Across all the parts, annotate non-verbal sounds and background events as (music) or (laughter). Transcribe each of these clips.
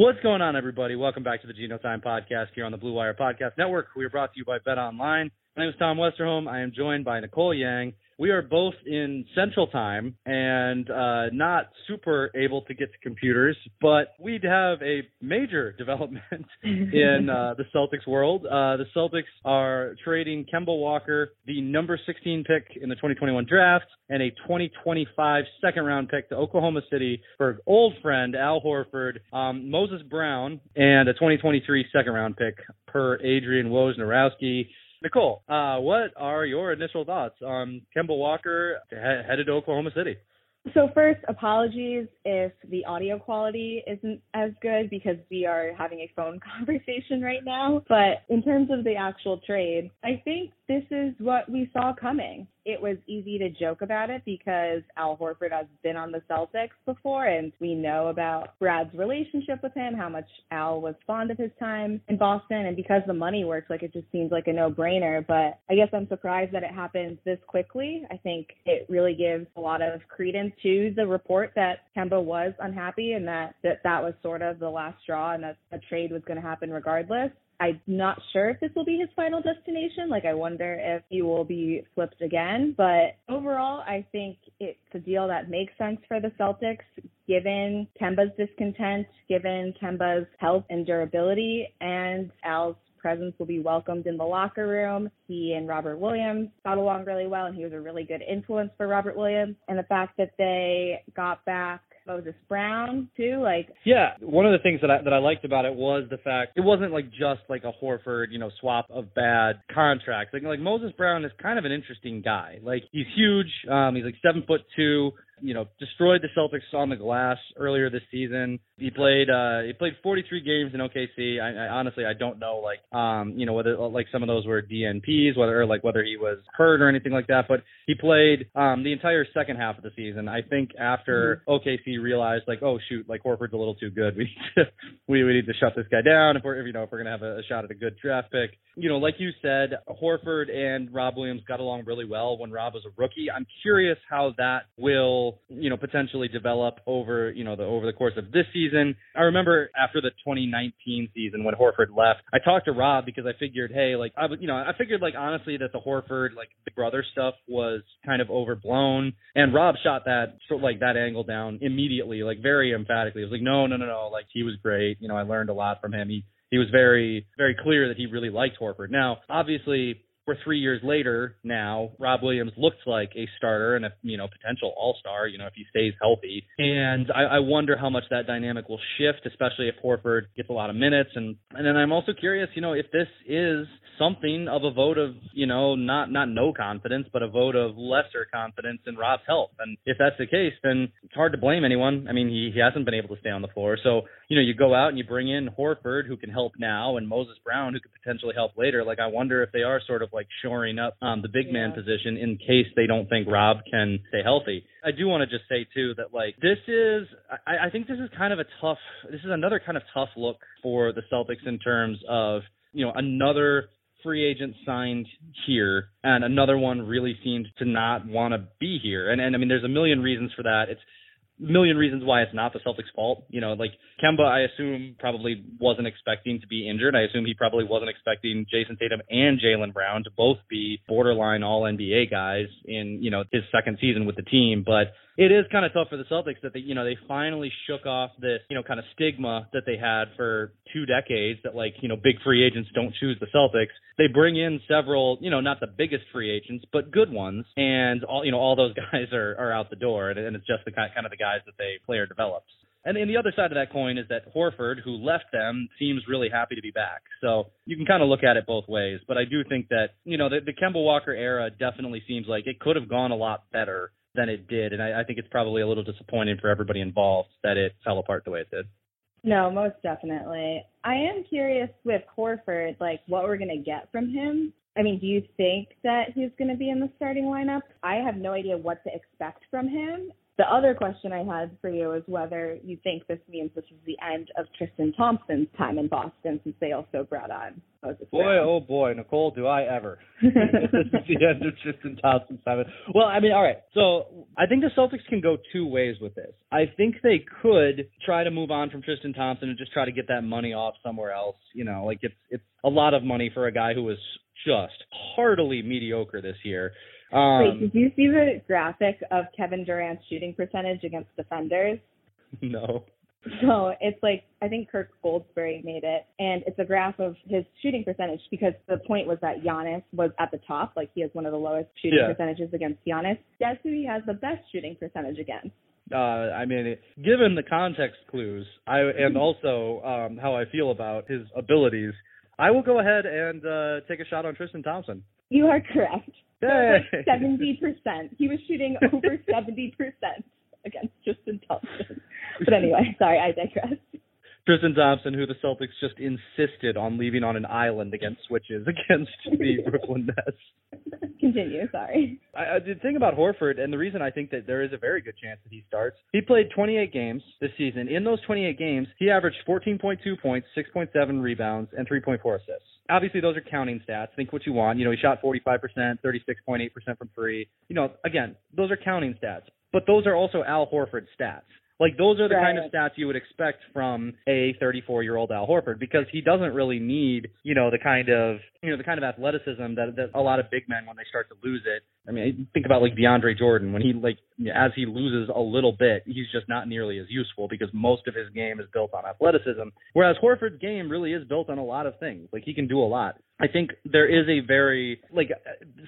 What's going on, everybody? Welcome back to the Geno Time Podcast here on the Blue Wire Podcast Network. We are brought to you by Bet Online. My name is Tom Westerholm. I am joined by Nicole Yang. We are both in Central Time and uh, not super able to get to computers, but we have a major (laughs) development in uh, the Celtics world. Uh, the Celtics are trading Kemba Walker, the number 16 pick in the 2021 draft, and a 2025 second round pick to Oklahoma City for old friend Al Horford, um, Moses Brown, and a 2023 second round pick per Adrian Wojnarowski. Nicole, uh, what are your initial thoughts on Kemba Walker he- headed to Oklahoma City? So first, apologies if the audio quality isn't as good because we are having a phone (laughs) conversation right now. But in terms of the actual trade, I think this is what we saw coming. It was easy to joke about it because Al Horford has been on the Celtics before and we know about Brad's relationship with him, how much Al was fond of his time in Boston and because the money works, like it just seems like a no-brainer, but I guess I'm surprised that it happened this quickly. I think it really gives a lot of credence to the report that Kemba was unhappy and that that, that was sort of the last straw and that a trade was going to happen regardless. I'm not sure if this will be his final destination. Like, I wonder if he will be flipped again. But overall, I think it's a deal that makes sense for the Celtics, given Kemba's discontent, given Kemba's health and durability, and Al's presence will be welcomed in the locker room. He and Robert Williams got along really well, and he was a really good influence for Robert Williams. And the fact that they got back Moses Brown too, like Yeah, one of the things that I that I liked about it was the fact it wasn't like just like a Horford, you know, swap of bad contracts. Like like Moses Brown is kind of an interesting guy. Like he's huge. Um, he's like seven foot two. You know, destroyed the Celtics on the glass earlier this season. He played uh he played 43 games in OKC. I, I honestly I don't know like um you know whether like some of those were DNPs, whether or like whether he was hurt or anything like that. But he played um the entire second half of the season. I think after mm-hmm. OKC realized like oh shoot like Horford's a little too good. (laughs) We need to we, we need to shut this guy down if we're if, you know if we're gonna have a, a shot at a good draft pick. You know, like you said, Horford and Rob Williams got along really well when Rob was a rookie. I'm curious how that will you know potentially develop over you know the over the course of this season. I remember after the 2019 season when Horford left, I talked to Rob because I figured, hey, like I you know I figured like honestly that the Horford like Big Brother stuff was kind of overblown, and Rob shot that sort like that angle down immediately, like very emphatically. It was like no no no no, like he was great. You know I learned a lot from him. He he was very very clear that he really liked Horford. Now obviously we're three years later now. Rob Williams looks like a starter and a you know potential All Star. You know if he stays healthy, and I, I wonder how much that dynamic will shift, especially if Horford gets a lot of minutes. And and then I'm also curious, you know, if this is something of a vote of you know not not no confidence, but a vote of lesser confidence in Rob's health. And if that's the case, then it's hard to blame anyone. I mean, he he hasn't been able to stay on the floor, so you know you go out and you bring in Horford who can help now, and Moses Brown who could potentially help later. Like I wonder if they are sort of like shoring up um, the big yeah. man position in case they don't think Rob can stay healthy. I do want to just say too that like this is I, I think this is kind of a tough this is another kind of tough look for the Celtics in terms of you know another free agent signed here and another one really seems to not want to be here and and I mean there's a million reasons for that it's million reasons why it's not the Celtics' fault. You know, like Kemba, I assume probably wasn't expecting to be injured. I assume he probably wasn't expecting Jayson Tatum and Jaylen Brown to both be borderline All NBA guys in you know his second season with the team. But it is kind of tough for the Celtics that they, you know, they finally shook off this, you know, kind of stigma that they had for two decades that like, you know, big free agents don't choose the Celtics. They bring in several, you know, not the biggest free agents, but good ones, and all, you know, all those (laughs) guys are are out the door, and, and it's just the kind of the guys that they player develops. And, and the other side of that coin is that Horford, who left them, seems really happy to be back. So you can kind of look at it both ways. But I do think that, you know, the, the Kemba Walker era definitely seems like it could have gone a lot better than it did. And I, I think it's probably a little disappointing for everybody involved that it fell apart the way it did. No, most definitely. I am curious with Horford, like what we're going to get from him. I mean, do you think that he's going to be in the starting lineup? I have no idea what to expect from him. The other question I had for you is whether you think this means this is the end of Tristan Thompson's time in Boston since they also brought on Moses Boy, Brown. oh boy, Nicole, do I ever. (laughs) (laughs) this is the end of Tristan Thompson's time. Well, I mean, all right. So I think the Celtics can go two ways with this. I think they could try to move on from Tristan Thompson and just try to get that money off somewhere else. You know, like it's it's a lot of money for a guy who was just heartily mediocre this year. Um, Wait, did you see the graphic of Kevin Durant's shooting percentage against defenders? (laughs) no. So it's like I think Kirk Goldsberry made it, and it's a graph of his shooting percentage because the point was that Giannis was at the top, like he has one of the lowest shooting Yeah. percentages against Giannis. Guess who he has the best shooting percentage against? Uh, I mean, it, given the context clues, I and also um, how I feel about his abilities, I will go ahead and uh, take a shot on Tristan Thompson. You are correct. Seventy percent. He was shooting over (laughs) seventy percent against Tristan Thompson. But anyway, sorry, I digress. Tristan Thompson, who the Celtics just insisted on leaving on an island against switches (laughs) against the (laughs) Brooklyn Nets. Continue. Sorry. I, I, the thing about Horford, and the reason I think that there is a very good chance that he starts, he played 28 games this season. In those 28 games, he averaged 14.2 points, 6.7 rebounds, and 3.4 assists. Obviously, those are counting stats. Think what you want. You know, he shot 45%, 36.8% from three. You know, again, those are counting stats. But those are also Al Horford stats. Like those are the kind of stats you would expect from a 34 year old Al Horford because he doesn't really need you know the kind of you know the kind of athleticism that that a lot of big men when they start to lose it. I mean, think about like DeAndre Jordan when he like as he loses a little bit, he's just not nearly as useful because most of his game is built on athleticism. Whereas Horford's game really is built on a lot of things. Like he can do a lot. I think there is a very like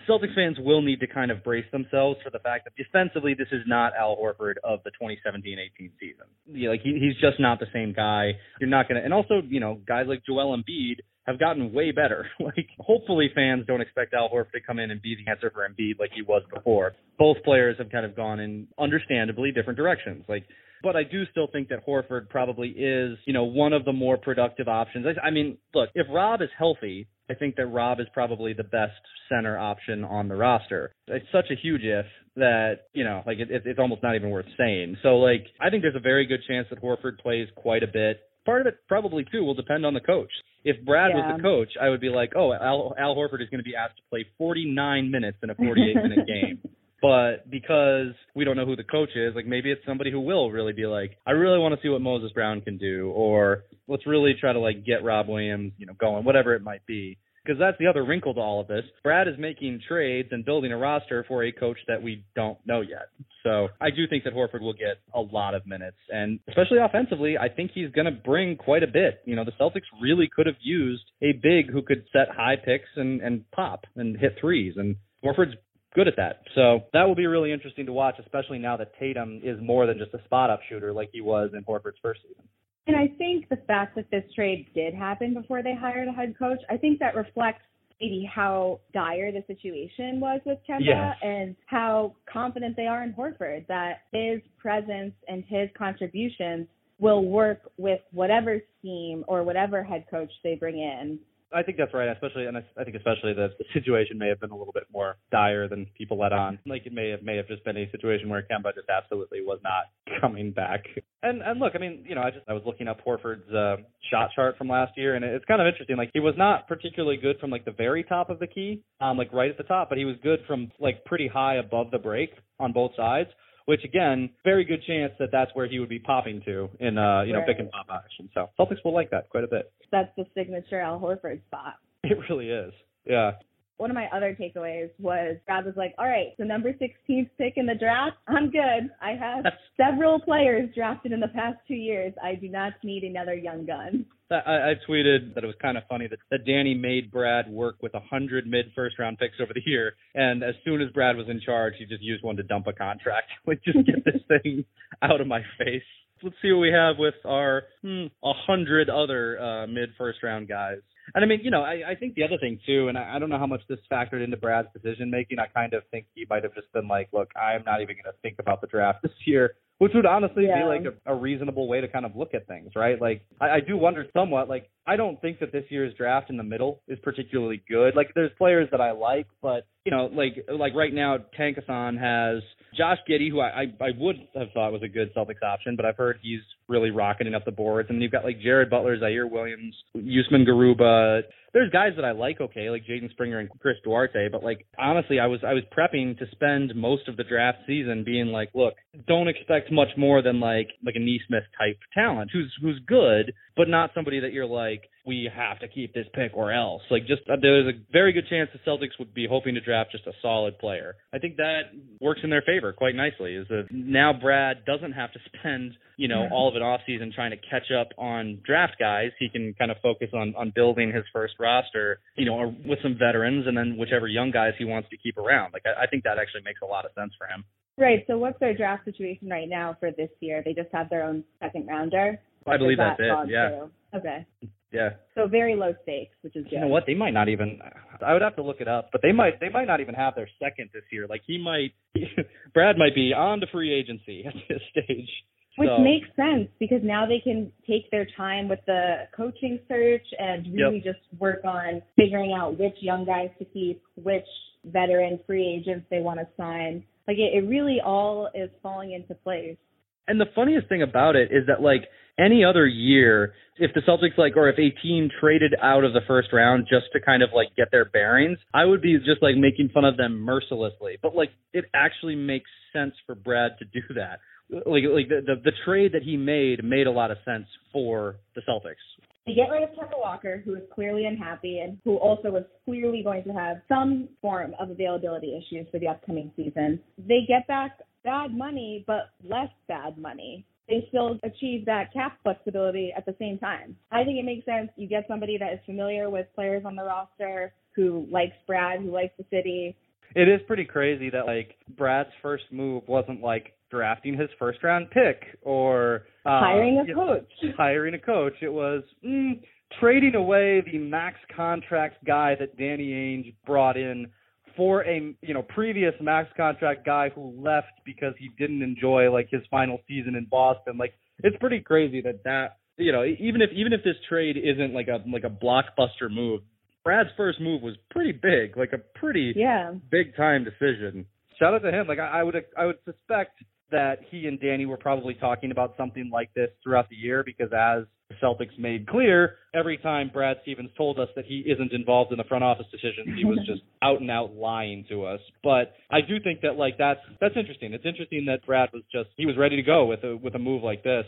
Celtics fans will need to kind of brace themselves for the fact that defensively this is not Al Horford of the 2017-18 season. Yeah, like he, he's just not the same guy. You're not gonna, and also you know guys like Joel Embiid have gotten way better. (laughs) like hopefully fans don't expect Al Horford to come in and be the answer for Embiid like he was before. Both players have kind of gone in understandably different directions. Like but I do still think that Horford probably is, you know, one of the more productive options. I, I mean, look, if Rob is healthy, I think that Rob is probably the best center option on the roster. It's such a huge if that, you know, like it, it, it's almost not even worth saying. So, like, I think there's a very good chance that Horford plays quite a bit. Part of it probably too will depend on the coach. If Brad was the coach, I would be like, oh, Al, Al Horford is going to be asked to play 49 minutes in a 48 minute (laughs) game. But because we don't know who the coach is, like maybe it's somebody who will really be like, I really want to see what Moses Brown can do, or let's really try to like get Rob Williams, you know, going, whatever it might be. Because that's the other wrinkle to all of this. Brad is making trades and building a roster for a coach that we don't know yet. So I do think that Horford will get a lot of minutes, and especially offensively, I think he's going to bring quite a bit. You know, the Celtics really could have used a big who could set high picks and and pop and hit threes, and Horford's good at that. So that will be really interesting to watch, especially now that Tatum is more than just a spot up shooter like he was in Horford's first season. And I think the fact that this trade did happen before they hired a head coach, I think that reflects maybe how dire the situation was with Kemba Yes. and how confident they are in Horford that his presence and his contributions will work with whatever scheme or whatever head coach they bring in. I think that's right, especially, and I I think especially that the situation may have been a little bit more dire than people let on. Like it may have may have just been a situation where Kemba just absolutely was not (laughs) coming back. And and look, I mean, you know, I just I was looking up Horford's uh, shot chart from last year, and it's kind of interesting. Like he was not particularly good from like the very top of the key, um, like right at the top, but he was good from like pretty high above the break on both sides. Which again, very good chance that that's where he would be popping to in uh, you know pick and pop action. So Celtics will like that quite a bit. That's the signature Al Horford spot. (laughs) It really is. Yeah. One of my other takeaways was Brad was like, all right, so number 16th pick in the draft, I'm good. I have several players drafted in the past two years. I do not need another young gun. I, I tweeted that it was kind of funny that, that Danny made Brad work with a hundred mid first round picks over the year, and as soon as Brad was in charge, he just used one to dump a contract. (laughs) like, just get this thing out of my face. Let's see what we have with our hmm, a hundred other uh, mid first round guys. And I mean, you know, I, I think the other thing too, and I, I don't know how much this factored into Brad's decision making. I kind of think he might have just been like, "Look, I am not even going to think about the draft this year," which would honestly Yeah. be like a, a reasonable way to kind of look at things, right? Like, I, I do wonder somewhat, like, I don't think that this year's draft in the middle is particularly good. Like there's players that I like, but you know, like like right now, Tankathon has Josh Giddey, who I, I I would have thought was a good Celtics option, but I've heard he's really rocketing up the boards. And then you've got like Jared Butler, Ziaire Williams, Usman Garuba. There's guys that I like, okay, like Jaden Springer and Chris Duarte, but like honestly, I was I was prepping to spend most of the draft season being like, look, don't expect much more than like like a Nesmith type talent, who's who's good, but not somebody that you're like, we have to keep this pick or else. Like just uh, there's a very good chance the Celtics would be hoping to draft just a solid player. I think that works in their favor quite nicely. Is that now Brad doesn't have to (laughs) spend you know all of an off season trying to catch up on draft guys. He can kind of focus on on building his first roster, you know, with some veterans and then whichever young guys he wants to keep around. Like I, I think that actually makes a lot of sense for him. Right. So what's their draft situation right now for this year? They just have their own second rounder. I believe that's it. Yeah. Through? Okay. Yeah. So very low stakes, which is good. You know what? They might not even. I would have to look it up, but they might. They might not even have their second this year. Like he might. (laughs) Brad might be on to free agency at this stage. Which so. makes sense because now they can take their time with the coaching search and really yep. just work on figuring out which young guys to keep, which veteran free agents they want to sign. Like it, it really all is falling into place. And the funniest thing about it is that like any other year, if the Celtics like or if a team traded out of the first round just to kind of like get their bearings, I would be just like making fun of them mercilessly. But like it actually makes sense for Brad to do that. Like like the the, the trade that he made made a lot of sense for the Celtics. They get rid of Kemba Walker, who is clearly unhappy and who also is clearly going to have some form of availability issues for the upcoming season. They get back bad money, but less bad money they still achieve that cap flexibility at the same time. I think it makes sense. You get somebody that is familiar with players on the roster, who likes Brad, who likes the city. It is pretty crazy that like Brad's first move wasn't like drafting his first round pick or uh, hiring a coach. (laughs) Hiring a coach. It was mm, trading away the max contract guy that Danny Ainge brought in for a you know previous max contract guy who left because he didn't enjoy like his final season in Boston. Like it's pretty crazy that that you know even if even if this trade isn't like a like a blockbuster move, Brad's first move was pretty big, like a pretty yeah big time decision. Shout out to him. Like I, I would I would suspect that he and Danny were probably talking about something like this throughout the year because as the Celtics made clear, every time Brad Stevens told us that he isn't involved in the front office decisions, he was just (laughs) out and out lying to us. But I do think that like that's that's interesting. It's interesting that Brad was just he was ready to go with a with a move like this.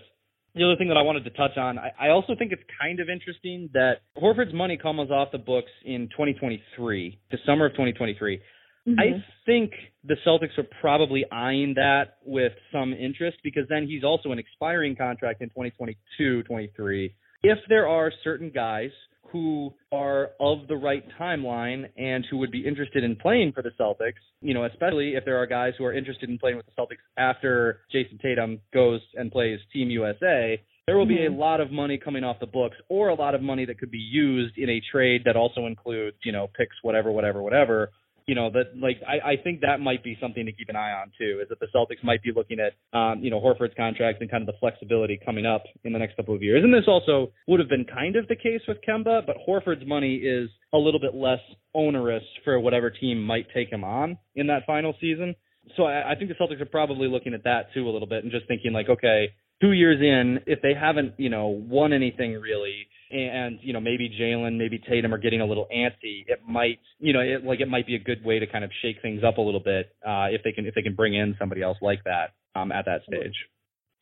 The other thing that I wanted to touch on, I, I also think it's kind of interesting that Horford's money comes off the books in 2023, the summer of 2023. Mm-hmm. I think the Celtics are probably eyeing that with some interest because then he's also an expiring contract in 2022, 23. If there are certain guys who are of the right timeline and who would be interested in playing for the Celtics, you know, especially if there are guys who are interested in playing with the Celtics after Jayson Tatum goes and plays Team USA, there will be mm-hmm. a lot of money coming off the books or a lot of money that could be used in a trade that also includes, you know, picks, whatever, whatever, whatever, you know that like I, I think that might be something to keep an eye on too is that the Celtics might be looking at um, you know Horford's contract and kind of the flexibility coming up in the next couple of years. And this also would have been kind of the case with Kemba but Horford's money is a little bit less onerous for whatever team might take him on in that final season. So I, I think the Celtics are probably looking at that too a little bit and just thinking like okay two years in if they haven't you know won anything really and you know maybe Jaylen, maybe Tatum are getting a little antsy, it might you know it, like it might be a good way to kind of shake things up a little bit uh, if they can if they can bring in somebody else like that um, at that stage.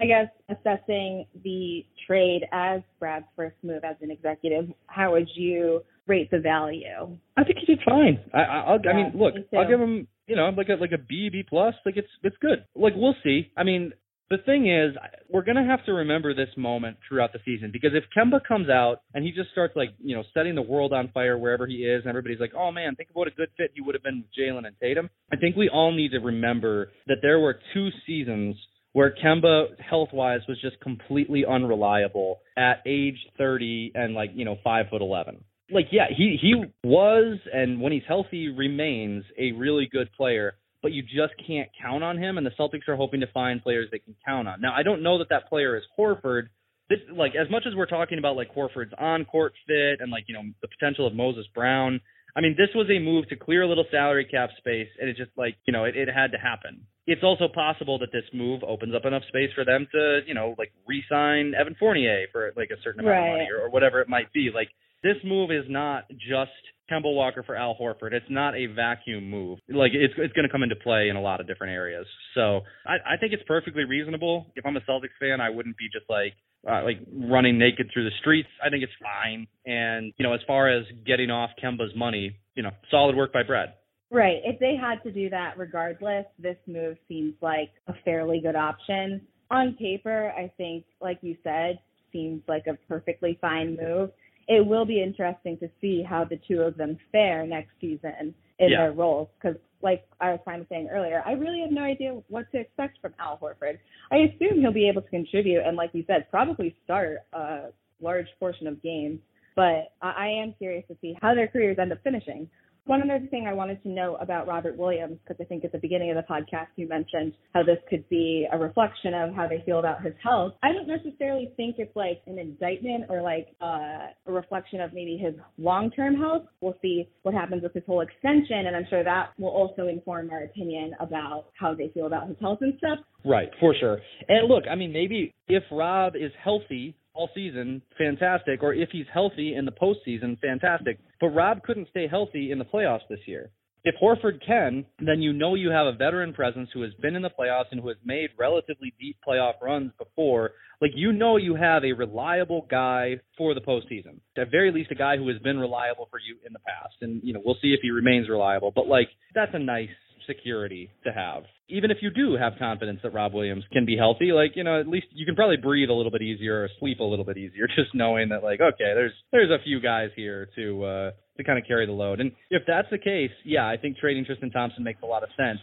I guess assessing the trade as Brad's first move as an executive, how would you rate the value? I think he did fine. I, I'll, yeah, I mean, look, me I'll give him you know like a like a B B plus. Like it's it's good. Like we'll see. I mean, the thing is, we're going to have to remember this moment throughout the season because if Kemba comes out and he just starts like, you know, setting the world on fire wherever he is and everybody's like, oh man, think of what a good fit he would have been with Jaylen and Tatum. I think we all need to remember that there were two seasons where Kemba health wise was just completely unreliable at age 30 and like, you know, five foot 11 like yeah, he he was and when he's healthy remains a really good player but you just can't count on him. And the Celtics are hoping to find players they can count on. Now, I don't know that that player is Horford this like as much as we're talking about like Horford's on court fit and like you know the potential of Moses Brown. I mean, this was a move to clear a little salary cap space, and it just like you know it, it had to happen. It's also possible that this move opens up enough space for them to you know like re-sign Evan Fournier for like a certain amount right. of money or, or whatever it might be. Like this move is not just Kemba Walker for Al Horford. It's not a vacuum move. Like it's it's going to come into play in a lot of different areas. So I, I think it's perfectly reasonable. If I'm a Celtics fan, I wouldn't be just like uh, like running naked through the streets. I think it's fine. And you know, as far as getting off Kemba's money, you know, solid work by Brad. Right. If they had to do that regardless, this move seems like a fairly good option. On paper, I think, like you said, seems like a perfectly fine move it will be interesting to see how the two of them fare next season in yeah. their roles. Because, like I was kind of saying earlier, I really have no idea what to expect from Al Horford. I assume he'll be able to contribute and, like you said, probably start a large portion of games. But I am curious to see how their careers end up finishing. One other thing I wanted to know about Robert Williams, because I think at the beginning of the podcast you mentioned how this could be a reflection of how they feel about his health. I don't necessarily think it's like an indictment or like uh, a reflection of maybe his long-term health. We'll see what happens with his whole extension, and I'm sure that will also inform our opinion about how they feel about his health and stuff. Right, for sure. And look, I mean, maybe if Rob is healthy all season, fantastic. Or if he's healthy in the postseason, fantastic. But Rob couldn't stay healthy in the playoffs this year. If Horford can, then you know you have a veteran presence who has been in the playoffs and who has made relatively deep playoff runs before. Like you know you have a reliable guy for the postseason. At very least a guy who has been reliable for you in the past. And you know, we'll see if he remains reliable. But like that's a nice security to have. Even if you do have confidence that Rob Williams can be healthy, like, you know, at least you can probably breathe a little bit easier or sleep a little bit easier (laughs) just knowing that like, okay, there's there's a few guys here to uh to kind of carry the load. And if that's the case, yeah, I think trading Tristan Thompson makes a lot of sense.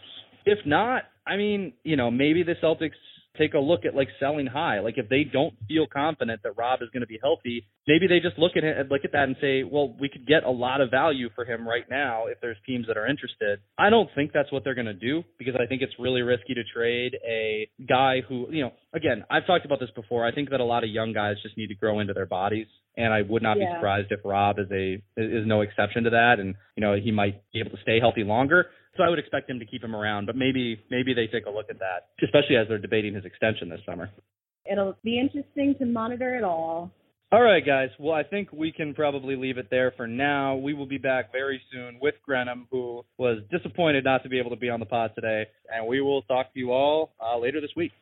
If not, I mean, you know, maybe the Celtics take a look at like selling high. Like if they don't feel confident that Rob is going to be healthy, maybe they just look at it, look at that and say, well, we could get a lot of value for him right now if there's teams that are interested. I don't think that's what they're going to do because I think it's really risky to trade a guy who, you know, again, I've talked about this before. I think that a lot of young guys just need to grow into their bodies and I would not yeah. be surprised if Rob is a is no exception to that and you know he might be able to stay healthy longer. So I would expect them to keep him around, but maybe maybe they take a look at that, especially as they're debating his extension this summer. It'll be interesting to monitor it all. All right, guys. Well, I think we can probably leave it there for now. We will be back very soon with Grenham, who was disappointed not to be able to be on the pod today, and we will talk to you all uh, later this week.